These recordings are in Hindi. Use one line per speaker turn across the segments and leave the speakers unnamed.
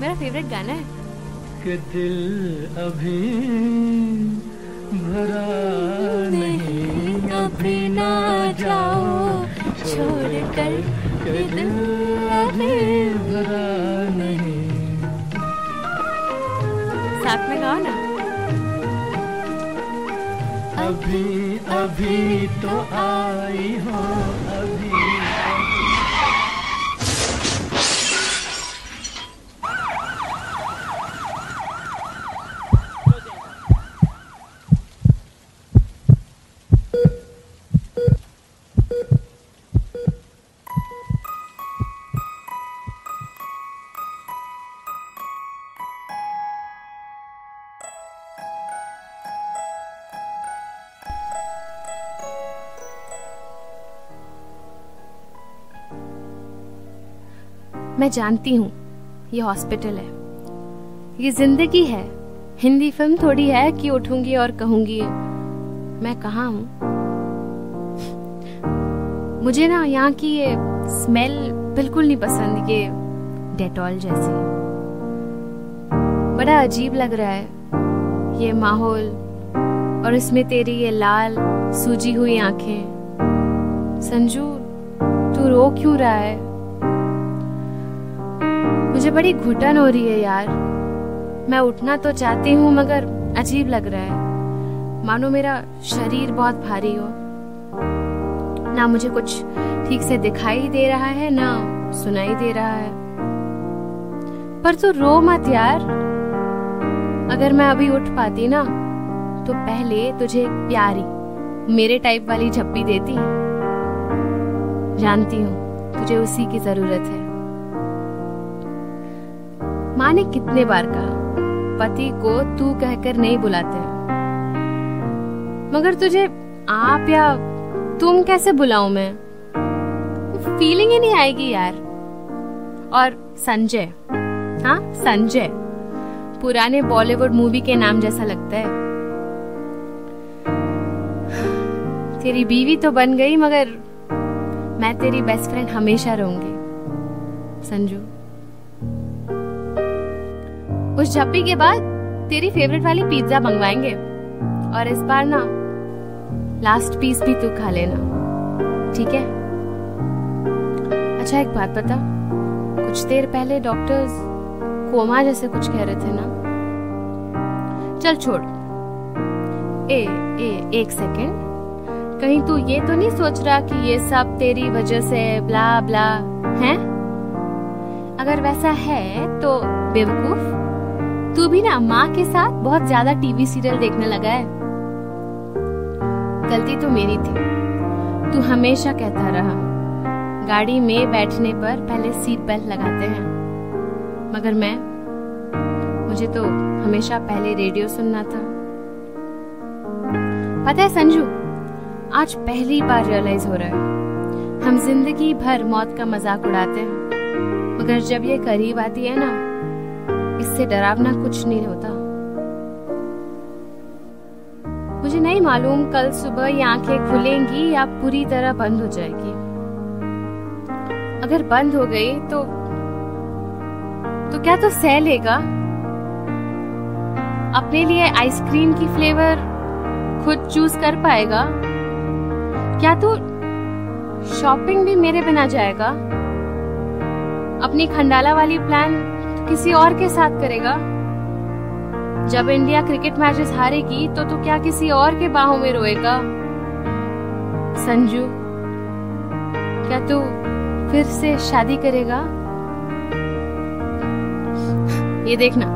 मेरा फेवरेट गाना है।
कि दिल अभी भरा नहीं अभी ना जाओ छोड़ कर कि दिल अभी भरा नहीं।
साथ में गाओ ना।
अभी अभी तो आई हो अभी
मैं जानती हूँ, ये हॉस्पिटल है। ये ज़िंदगी है। हिंदी फ़िल्म थोड़ी है कि उठूँगी और कहूँगी, मैं कहा हूँ? मुझे ना यहाँ की ये स्मेल बिल्कुल नहीं पसंद, ये डेटॉल जैसी। बड़ा अजीब लग रहा है, ये माहौल, और इसमें तेरी ये लाल, सूजी हुई आँखें। संजू, तू रो क्यों रहा है? मुझे बड़ी घुटन हो रही है यार। मैं उठना तो चाहती हूँ, मगर अजीब लग रहा है। मानो मेरा शरीर बहुत भारी हो। ना मुझे कुछ ठीक से दिखाई दे रहा है, ना सुनाई दे रहा है। पर तू रो मत यार। अगर मैं अभी उठ पाती ना तो पहले तुझे एक प्यारी, मेरे टाइप वाली झप्पी देती। जानती हूँ, तुझे उसी की ज़रूरत है। माँ ने कितने बार कहा? पति को तू कहकर नहीं बुलाते मगर तुझे आप या तुम कैसे बुलाऊं मैं? फीलिंग ही नहीं आएगी यार। और संजय हाँ संजय, पुराने बॉलीवुड मूवी के नाम जैसा लगता है। तेरी बीवी तो बन गई, मगर मैं तेरी बेस्ट फ्रेंड हमेशा रहूँगी। संजू उस झप्पी के बाद तेरी फेवरेट वाली पिज्जा मंगवाएँगे। और इस बार ना लास्ट पीस भी तू खा लेना। ठीक है? अच्छा एक बात बता। कुछ देर पहले डॉक्टर्स कोमा जैसे कुछ कह रहे थे ना? चल छोड़। ए ए, एक सेकेंड कहीं तू ये तो नहीं सोच रहा कि ये सब तेरी वजह से ब्ला ब्ला है? अगर वैसा है तो बेवकूफ़। भी ना माँ के साथ बहुत ज़्यादा टीवी सीरियल देखने लगा है। गलती तो मेरी थी। तू हमेशा कहता रहा, गाड़ी में बैठने पर पहले सीट बेल्ट लगाते हैं। मगर मैं, मुझे तो हमेशा पहले रेडियो सुनना था। पता है संजू, आज पहली बार रियलाइज़ हो रहा है। हम ज़िंदगी भर मौत का मज़ाक उड़ाते हैं। मगर जब ये करीब आती है ना इससे डरावना कुछ नहीं होता। मुझे नहीं मालूम कल सुबह ये आँखें खुलेंगी या पूरी तरह बंद हो जाएगी। अगर बंद हो गई तो तो क्या तो सह लेगा? अपने लिए आइसक्रीम की फ्लेवर खुद चूज़ कर पाएगा? क्या तू शॉपिंग भी मेरे बिना जाएगा? अपनी खंडाला वाली प्लान किसी और के साथ करेगा? जब इंडिया क्रिकेट मैचेस हारेगी तो तू क्या किसी और के बाहों में रोएगा? संजू, क्या तू फिर से शादी करेगा? ये देखना।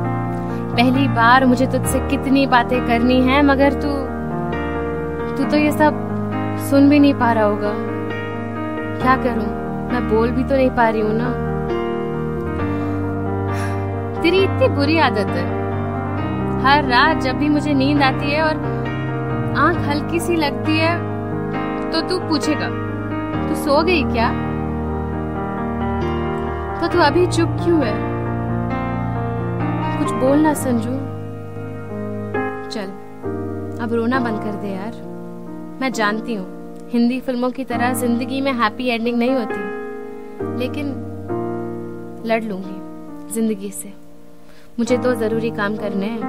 पहली बार मुझे तुझसे कितनी बातें करनी है, मगर तू तू तो ये सब सुन भी नहीं पा रहा होगा। क्या करूँ? मैं बोल भी तो नहीं पा रही हूँ ना। तेरी इतनी बुरी आदत है। हर रात जब भी मुझे नींद आती है और आँख हल्की सी लगती है तो तू पूछेगा, तू सो गई क्या? तो तू अभी चुप क्यों है? कुछ बोलना संजू। चल, अब रोना बंद कर दे यार। मैं जानती हूँ, हिंदी फ़िल्मों की तरह ज़िंदगी में हैप्पी एंडिंग नहीं होती, लेकिन लड़ लूँगी ज़िंदगी से। मुझे दो ज़रूरी काम करने हैं।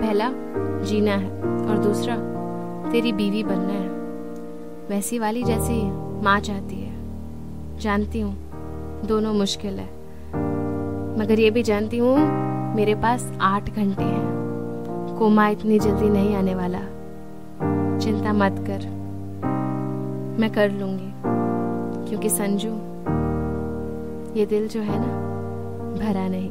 पहला, जीना है। और दूसरा, तेरी बीवी बनना है। वैसी वाली जैसी माँ चाहती है। जानती हूँ, दोनों मुश्किल है। मगर ये भी जानती हूँ, मेरे पास आठ घंटे हैं। कोमा इतनी जल्दी नहीं आने वाला। चिंता मत कर। मैं कर लूँगी। क्योंकि संजू, ये दिल जो है ना, भरा नहीं।